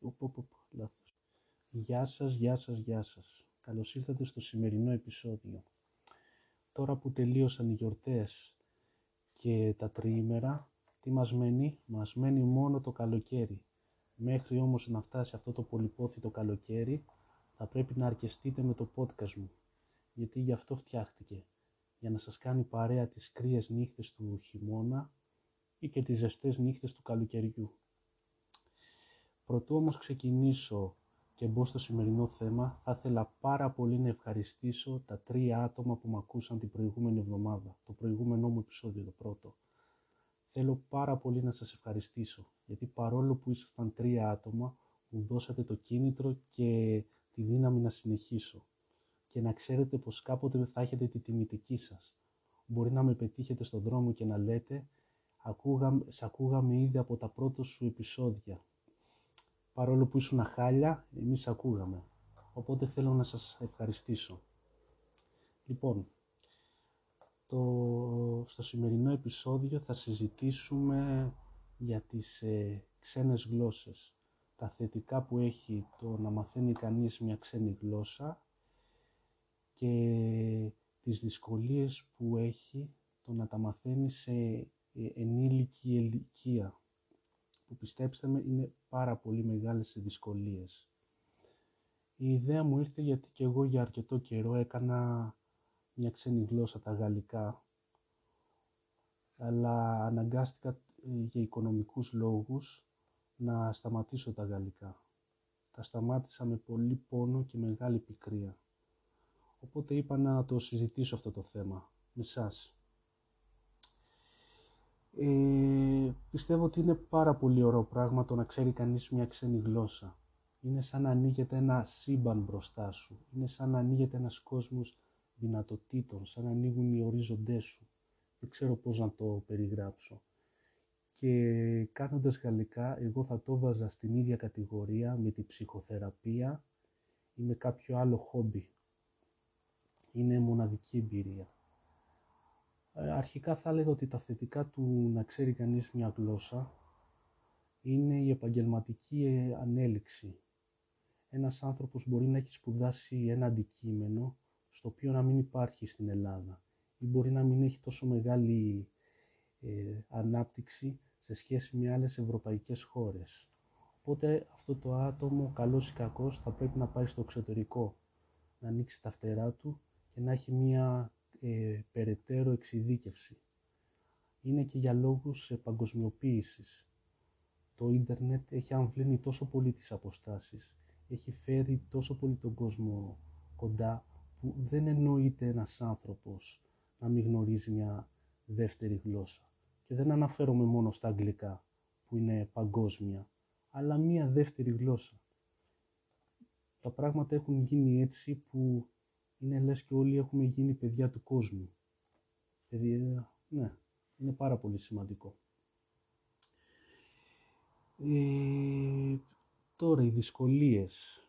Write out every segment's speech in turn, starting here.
Οπ, οπ, οπ, λάθος. Γεια σας, γεια σας, γεια σας. Καλώς ήρθατε στο σημερινό επεισόδιο. Τώρα που τελείωσαν οι γιορτές και τα τριήμερα, τι μας μένει; Μας μένει μόνο το καλοκαίρι. Μέχρι όμως να φτάσει αυτό το πολυπόθητο καλοκαίρι, θα πρέπει να αρκεστείτε με το podcast μου. Γιατί γι' αυτό φτιάχτηκε. Για να σας κάνει παρέα τις κρύες νύχτες του χειμώνα ή και τις ζεστές νύχτες του καλοκαιριού. Πρωτού όμως ξεκινήσω και μπω στο σημερινό θέμα, θα ήθελα πάρα πολύ να ευχαριστήσω τα τρία άτομα που με ακούσαν την προηγούμενη εβδομάδα, το προηγούμενό μου επεισόδιο, το πρώτο. Θέλω πάρα πολύ να σας ευχαριστήσω, γιατί παρόλο που ήσασταν τρία άτομα, μου δώσατε το κίνητρο και τη δύναμη να συνεχίσω. Και να ξέρετε πως κάποτε θα έχετε τη τιμητική σας. Μπορεί να με πετύχετε στον δρόμο και να λέτε ακούγαμε, «Σε ακούγαμε ήδη από τα πρώτα σου επεισόδια παρόλο που ήσουν χάλια, εμείς ακούγαμε. Οπότε θέλω να σας ευχαριστήσω. Λοιπόν, το, στο σημερινό επεισόδιο θα συζητήσουμε για τις ε, ξένες γλώσσες. Τα θετικά που έχει το να μαθαίνει κανείς μια ξένη γλώσσα και τις δυσκολίες που έχει το να τα μαθαίνει σε ε, ενήλικη ηλικία που πιστέψτε με είναι πάρα πολύ μεγάλες οι δυσκολίες. Η ιδέα μου ήρθε γιατί και εγώ για αρκετό καιρό έκανα μια ξένη γλώσσα, τα γαλλικά, αλλά αναγκάστηκα ε, για οικονομικούς λόγους να σταματήσω τα γαλλικά. Τα σταμάτησα με πολύ πόνο και μεγάλη πικρία. Οπότε είπα να το συζητήσω αυτό το θέμα με σας. Ε, πιστεύω ότι είναι πάρα πολύ ωραίο πράγμα το να ξέρει κανείς μια ξένη γλώσσα. Είναι σαν να ανοίγεται ένα σύμπαν μπροστά σου. Είναι σαν να ανοίγεται ένας κόσμος δυνατοτήτων, σαν να ανοίγουν οι ορίζοντές σου. Δεν ξέρω πώς να το περιγράψω. Και κάνοντας γαλλικά, εγώ θα το βάζα στην ίδια κατηγορία με τη ψυχοθεραπεία ή με κάποιο άλλο χόμπι. Είναι μοναδική εμπειρία. Ε, αρχικά θα έλεγα ότι τα θετικά του να ξέρει κανείς μια γλώσσα είναι η επαγγελματική ε, ανέλυξη. Ένας άνθρωπος μπορεί να έχει σπουδάσει ένα αντικείμενο στο οποίο να μην υπάρχει στην Ελλάδα ή μπορεί να μην έχει τόσο μεγάλη ε, ανάπτυξη σε σχέση με άλλες ευρωπαϊκές χώρες. Οπότε αυτό το άτομο, καλός ή κακός, θα πρέπει να πάει στο εξωτερικό, να ανοίξει τα φτερά του και να έχει μια ε, περαιτέρω εξειδίκευση. Είναι και για λόγους ε, Το ίντερνετ έχει αμβλύνει τόσο πολύ τις αποστάσεις, έχει φέρει τόσο πολύ τον κόσμο κοντά, που δεν εννοείται ένας άνθρωπος να μην γνωρίζει μια δεύτερη γλώσσα. Και δεν αναφέρομαι μόνο στα αγγλικά, που είναι παγκόσμια, αλλά μια δεύτερη γλώσσα. Τα πράγματα έχουν γίνει έτσι που είναι λες και όλοι έχουμε γίνει παιδιά του κόσμου. Παιδιά, ναι, είναι πάρα πολύ σημαντικό. Ε, τώρα οι δυσκολίες.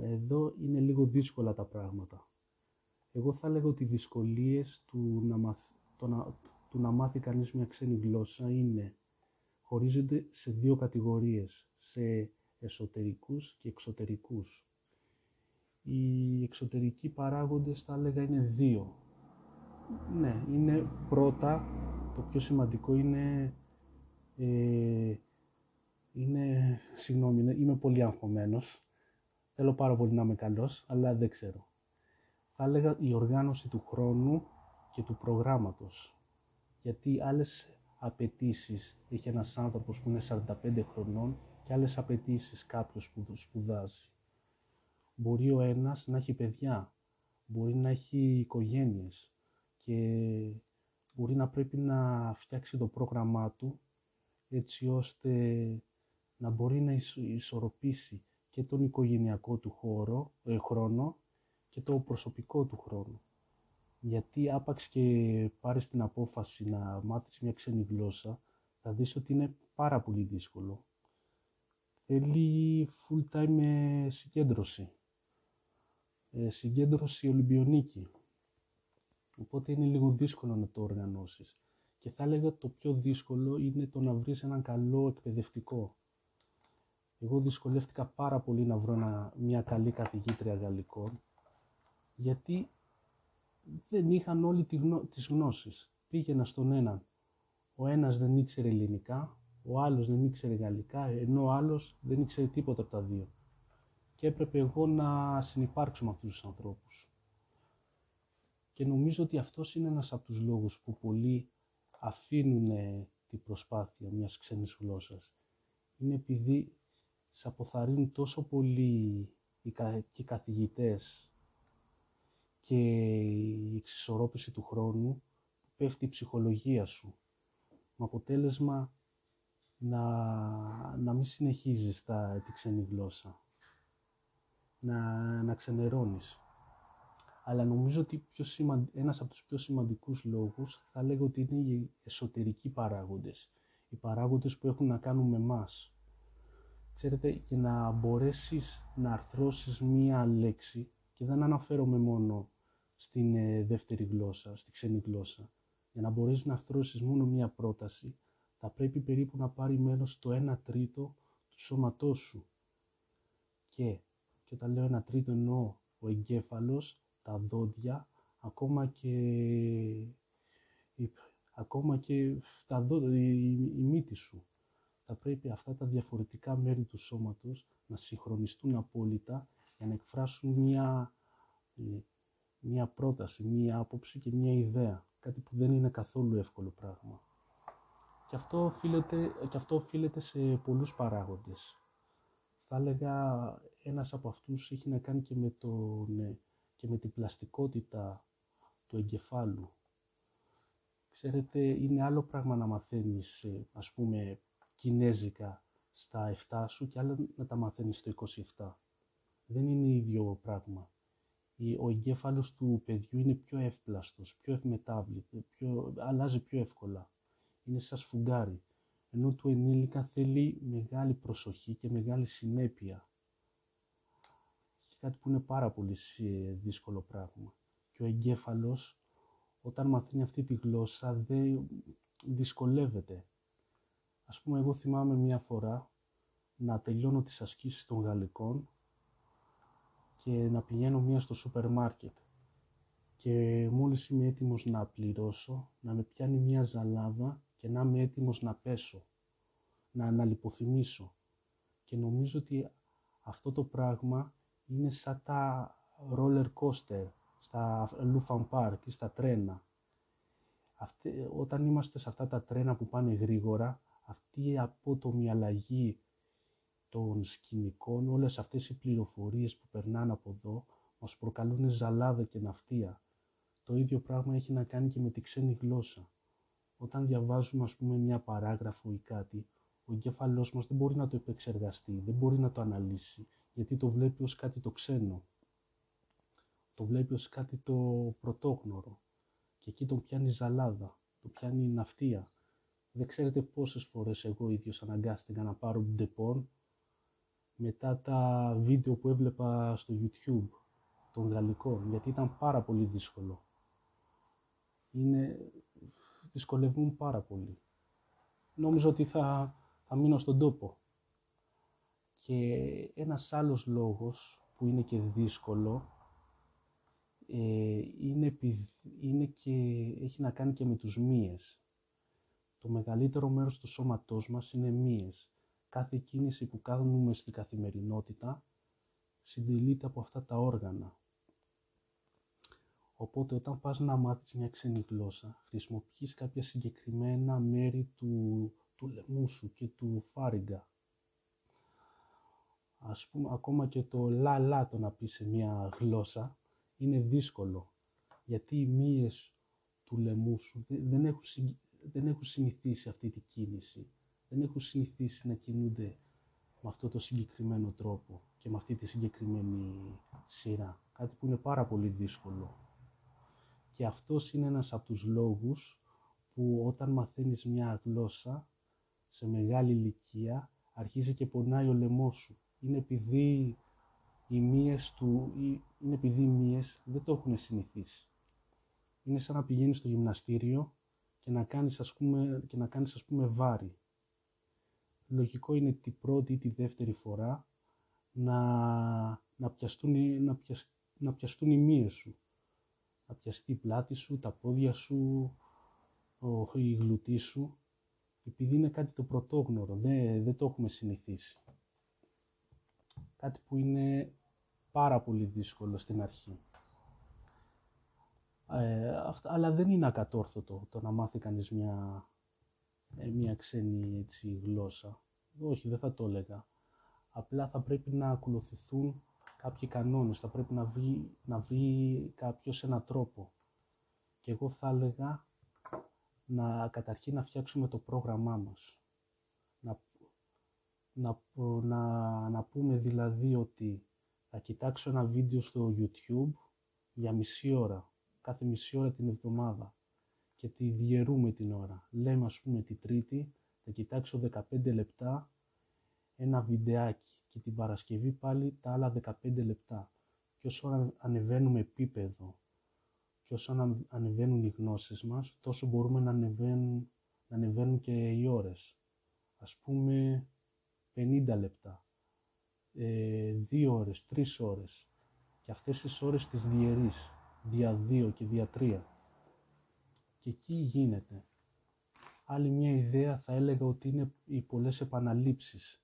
Εδώ είναι λίγο δύσκολα τα πράγματα. Εγώ θα λέγω ότι οι δυσκολίες του να, μαθ, το να, του να μάθει κανείς μια ξένη γλώσσα είναι χωρίζονται σε δύο κατηγορίες, σε εσωτερικούς και εξωτερικούς. Οι εξωτερικοί παράγοντες θα έλεγα είναι δύο. Ναι, είναι πρώτα, το πιο σημαντικό είναι, ε, είναι, συγγνώμη, είμαι πολύ αγχωμένος. Θέλω πάρα πολύ να είμαι καλός, αλλά δεν ξέρω. Θα έλεγα η οργάνωση του χρόνου και του προγράμματος. Γιατί άλλες απαιτήσεις έχει ένας άνθρωπος που είναι 45 χρονών και άλλες απαιτήσεις κάποιος που σπουδάζει. Μπορεί ο ένας να έχει παιδιά, μπορεί να έχει οικογένειες και μπορεί να πρέπει να φτιάξει το πρόγραμμά του έτσι ώστε να μπορεί να ισορροπήσει και τον οικογενειακό του χώρο, ε, χρόνο και το προσωπικό του χρόνο. Γιατί άπαξ και πάρεις την απόφαση να μάθεις μια ξένη γλώσσα, θα δεις ότι είναι πάρα πολύ δύσκολο. Θέλει full time ε, συγκέντρωση ε, συγκέντρωση Ολυμπιονίκη. Οπότε είναι λίγο δύσκολο να το οργανώσεις. Και θα έλεγα το πιο δύσκολο είναι το να βρεις έναν καλό εκπαιδευτικό. Εγώ δυσκολεύτηκα πάρα πολύ να βρω μια καλή καθηγήτρια γαλλικών, γιατί δεν είχαν όλοι τη γνω... τις γνώσεις. Πήγαινα στον έναν. Ο ένας δεν ήξερε ελληνικά, ο άλλος δεν ήξερε γαλλικά, ενώ ο άλλος δεν ήξερε τίποτα από τα δύο. Και έπρεπε εγώ να συνεπάρξω με αυτούς τους ανθρώπους. Και νομίζω ότι αυτός είναι ένας από τους λόγους που πολλοί αφήνουν την προσπάθεια μιας ξένης γλώσσας. Είναι επειδή σε αποθαρρύνουν τόσο πολύ οι, και οι καθηγητές και η εξισορρόπηση του χρόνου που πέφτει η ψυχολογία σου. Με αποτέλεσμα να, να μην συνεχίζεις τα, τη ξένη γλώσσα. Να, να ξενερώνεις. Αλλά νομίζω ότι πιο ένας από τους πιο σημαντικούς λόγους θα λέγω ότι είναι οι εσωτερικοί παράγοντες. Οι παράγοντες που έχουν να κάνουν με μας. Ξέρετε, για να μπορέσεις να αρθρώσεις μία λέξη, και δεν αναφέρομαι μόνο στην ε, δεύτερη γλώσσα, στη ξένη γλώσσα, για να μπορέσεις να αρθρώσεις μόνο μία πρόταση, θα πρέπει περίπου να πάρει μέρος το 1 τρίτο του σώματός σου. Και, και όταν λέω 1 τρίτο εννοώ ο εγκέφαλος, τα δόντια, ακόμα και, ακόμα και τα δόντια, η, η μύτη σου. Θα πρέπει αυτά τα διαφορετικά μέρη του σώματος να συγχρονιστούν απόλυτα για να εκφράσουν μια, ε, μια πρόταση, μια άποψη και μια ιδέα. Κάτι που δεν είναι καθόλου εύκολο πράγμα. Και αυτό οφείλεται, και αυτό οφείλεται σε πολλούς παράγοντες. Θα έλεγα ένας από αυτούς έχει να κάνει και με, το, και με την πλαστικότητα του εγκεφάλου. Ξέρετε, είναι άλλο πράγμα να μαθαίνεις, ε, ας πούμε, κινέζικα στα 7 σου και άλλο να τα μαθαίνεις στο 27. Δεν είναι ίδιο πράγμα. Ο εγκέφαλος του παιδιού είναι πιο εύπλαστος, πιο ευμετάβλητο, πιο, αλλάζει πιο εύκολα είναι σαν σφουγγάρι, ενώ του ενήλικα θέλει μεγάλη προσοχή και μεγάλη συνέπεια. Κάτι που είναι πάρα πολύ δύσκολο πράγμα. Και ο εγκέφαλος, όταν μαθαίνει αυτή τη γλώσσα, δεν δυσκολεύεται. Ας πούμε, εγώ θυμάμαι μία φορά να τελειώνω τις ασκήσεις των γαλλικών και να πηγαίνω μία στο σούπερ μάρκετ και μόλις είμαι έτοιμος να πληρώσω, να με πιάνει μία ζαλάδα και να είμαι έτοιμος να πέσω, να αναλυποθυμήσω. Και νομίζω ότι αυτό το πράγμα είναι σαν τα roller coaster στα Lufan Park ή στα τρένα. Αυτή, όταν είμαστε σε αυτά τα τρένα που πάνε γρήγορα, αυτή η απότομη αλλαγή των σκηνικών, όλες αυτές οι πληροφορίες που περνάνε από εδώ, μας προκαλούν ζαλάδα και ναυτία. Το ίδιο πράγμα έχει να κάνει και με τη ξένη γλώσσα όταν διαβάζουμε ας πούμε μια παράγραφο ή κάτι, ο εγκέφαλός μας δεν μπορεί να το επεξεργαστεί, δεν μπορεί να το αναλύσει, γιατί το βλέπει ως κάτι το ξένο. Το βλέπει ως κάτι το πρωτόγνωρο. Και εκεί τον πιάνει ζαλάδα, το πιάνει ναυτία. Δεν ξέρετε πόσες φορές εγώ ίδιος αναγκάστηκα να πάρω Depon μετά τα βίντεο που έβλεπα στο YouTube των γαλλικών, γιατί ήταν πάρα πολύ δύσκολο. Είναι δυσκολεύουν πάρα πολύ. Νόμιζα ότι θα, θα μείνω στον τόπο. Και ένας άλλος λόγος που είναι και δύσκολο ε, είναι, είναι και, έχει να κάνει και με τους μύες. Το μεγαλύτερο μέρος του σώματός μας είναι μύες. Κάθε κίνηση που κάνουμε στην καθημερινότητα συντελείται από αυτά τα όργανα. Οπότε όταν πας να μάθεις μια ξένη γλώσσα, χρησιμοποιείς κάποια συγκεκριμένα μέρη του, του λαιμού σου και του φάριγγα. Ας πούμε, ακόμα και το λα-λα το να πεις σε μια γλώσσα είναι δύσκολο. Γιατί οι μύες του λαιμού σου δεν έχουν, δεν έχουν συνηθίσει αυτή τη κίνηση. Δεν έχουν συνηθίσει να κινούνται με αυτό το συγκεκριμένο τρόπο και με αυτή τη συγκεκριμένη σειρά. Κάτι που είναι πάρα πολύ δύσκολο. Και αυτός είναι ένας από τους λόγους που όταν μαθαίνεις μια γλώσσα σε μεγάλη ηλικία αρχίζει και πονάει ο λαιμός σου. Είναι επειδή οι μύες του, είναι επειδή οι μύες δεν το έχουν συνηθίσει. Είναι σαν να πηγαίνεις στο γυμναστήριο και να κάνεις ας πούμε, και να κάνεις ας πούμε βάρη. λογικό είναι την πρώτη ή τη δεύτερη φορά να, να, πιαστούν, να, να πιαστούν οι μύες σου. Να πιαστεί η πλάτη σου, τα πόδια σου, ο, η γλουτή σου, επειδή είναι κάτι το πρωτόγνωρο, δεν, δεν το έχουμε συνηθίσει. Κάτι που είναι πάρα πολύ δύσκολο στην αρχή. Ε, αλλά δεν είναι ακατόρθωτο το να μάθει κανείς μια, ε, μια ξένη έτσι, γλώσσα. Όχι, δεν θα το έλεγα. Απλά θα πρέπει να ακολουθηθούν κάποιοι κανόνες, θα πρέπει να βρει, να βρει κάποιος έναν τρόπο. Και εγώ θα έλεγα να καταρχήν να φτιάξουμε το πρόγραμμά μας. Να, να, να, να πούμε δηλαδή ότι θα κοιτάξω ένα βίντεο στο YouTube για μισή ώρα, κάθε μισή ώρα την εβδομάδα και τη διαιρούμε την ώρα. Λέμε ας πούμε τη Τρίτη, θα κοιτάξω 15 λεπτά ένα βιντεάκι και την Παρασκευή πάλι τα άλλα 15 λεπτά. Και όσο ανεβαίνουμε επίπεδο και όσο ανεβαίνουν οι γνώσεις μας, τόσο μπορούμε να ανεβαίνουν, να ανεβαίνουν και οι ώρες. Ας πούμε 50 λεπτά, ε, 2 ώρες, 3 ώρες. Και αυτές τις ώρες τις διαιρείς, δια 2 και δια 3. Και εκεί γίνεται. Άλλη μια ιδέα θα έλεγα ότι είναι οι πολλές επαναλήψεις.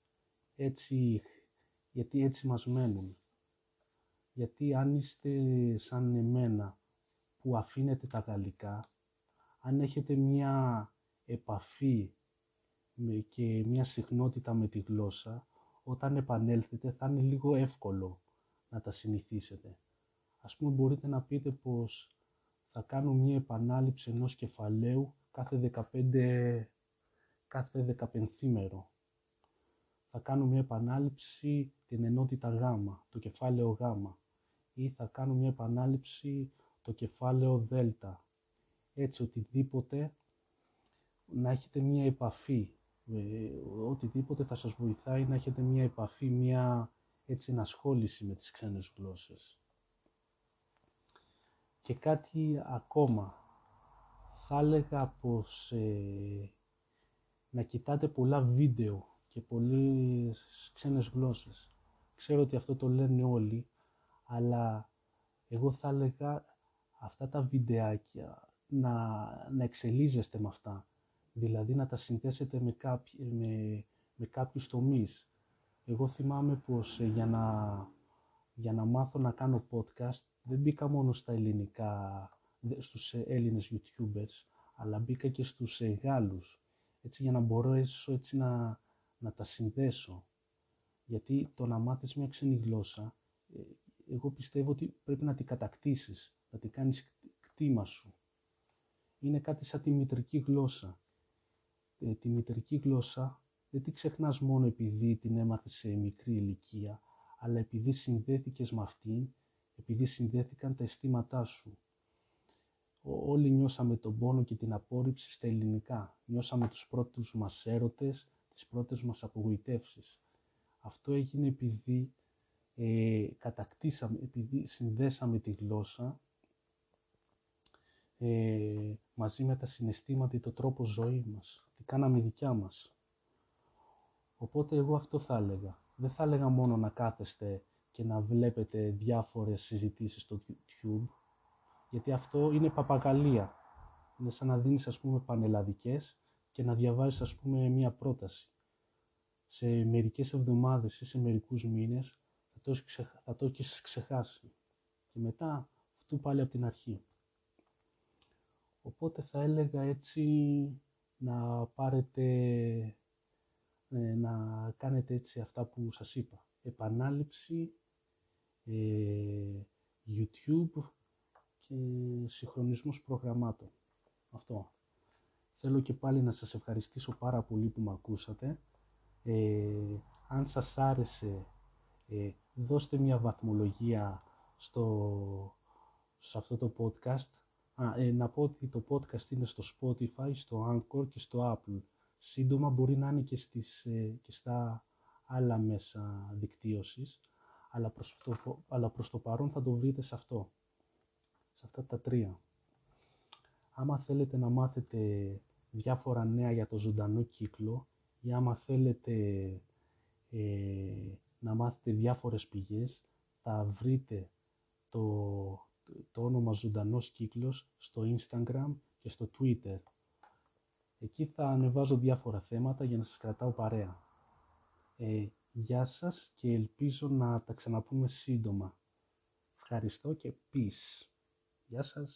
Έτσι, γιατί έτσι μας μένουν. Γιατί αν είστε σαν εμένα που αφήνετε τα γαλλικά, αν έχετε μια επαφή και μια συχνότητα με τη γλώσσα, όταν επανέλθετε θα είναι λίγο εύκολο να τα συνηθίσετε. Ας πούμε μπορείτε να πείτε πως θα κάνω μια επανάληψη ενός κεφαλαίου κάθε 15, κάθε 15 Θα κάνω μια επανάληψη την ενότητα Γ, το κεφάλαιο Γ. Ή θα κάνω μια επανάληψη το κεφάλαιο Δέλτα. Έτσι οτιδήποτε να έχετε μία επαφή, ε, οτιδήποτε θα σας βοηθάει να έχετε μία επαφή, μία έτσι ενασχόληση με τις ξένες γλώσσες. Και κάτι ακόμα, θα έλεγα πως ε, να κοιτάτε πολλά βίντεο και πολλές ξένες γλώσσες. Ξέρω ότι αυτό το λένε όλοι, αλλά εγώ θα έλεγα αυτά τα βιντεάκια να, να εξελίζεστε με αυτά. Δηλαδή να τα συνδέσετε με, κάποιοι, με, με κάποιους τομείς. Εγώ θυμάμαι πως ε, για, να, για να μάθω να κάνω podcast δεν μπήκα μόνο στα ελληνικά, στους ε, Έλληνες YouTubers, αλλά μπήκα και στους ε, Γάλλους, έτσι για να μπορώ έτσι να, να τα συνδέσω. Γιατί το να μάθεις μια ξένη γλώσσα, εγώ πιστεύω ότι πρέπει να την κατακτήσεις να τη κάνεις κτήμα σου. Είναι κάτι σαν τη μητρική γλώσσα. Ε, τη μητρική γλώσσα δεν τη ξεχνάς μόνο επειδή την έμαθες σε μικρή ηλικία, αλλά επειδή συνδέθηκες με αυτήν, επειδή συνδέθηκαν τα αισθήματά σου. Όλοι νιώσαμε τον πόνο και την απόρριψη στα ελληνικά. Νιώσαμε τους πρώτους μας έρωτες, τις πρώτες μας απογοητεύσεις. Αυτό έγινε επειδή ε, κατακτήσαμε, επειδή συνδέσαμε τη γλώσσα ε, μαζί με τα συναισθήματα ή το τρόπο ζωή μας. Τι κάναμε δικιά μας. Οπότε εγώ αυτό θα έλεγα. Δεν θα έλεγα μόνο να κάθεστε και να βλέπετε διάφορες συζητήσεις στο YouTube, γιατί αυτό είναι παπαγαλία. Είναι σαν να δίνεις ας πούμε πανελλαδικές και να διαβάζεις ας πούμε μία πρόταση. Σε μερικές εβδομάδες ή σε μερικούς μήνες θα το, θα το έχεις ξεχάσει. Και μετά αυτού πάλι από την αρχή. Οπότε θα έλεγα έτσι να πάρετε, ε, να κάνετε έτσι αυτά που σας είπα. Επανάληψη, ε, YouTube και συγχρονισμός προγραμμάτων. Αυτό. Θέλω και πάλι να σας ευχαριστήσω πάρα πολύ που με ακούσατε. Ε, αν σας άρεσε, ε, δώστε μια βαθμολογία στο, σε αυτό το podcast Α, ε, να πω ότι το podcast είναι στο Spotify, στο Anchor και στο Apple. Σύντομα μπορεί να είναι και, στις, ε, και στα άλλα μέσα δικτύωσης, αλλά προς, το, αλλά προς το παρόν θα το βρείτε σε αυτό, σε αυτά τα τρία. Άμα θέλετε να μάθετε διάφορα νέα για το ζωντανό κύκλο ή άμα θέλετε ε, να μάθετε διάφορες πηγές, θα βρείτε το, το όνομα Ζωντανός Κύκλος στο Instagram και στο Twitter. Εκεί θα ανεβάζω διάφορα θέματα για να σας κρατάω παρέα. Ε, γεια σας και ελπίζω να τα ξαναπούμε σύντομα. Ευχαριστώ και peace. Γεια σας.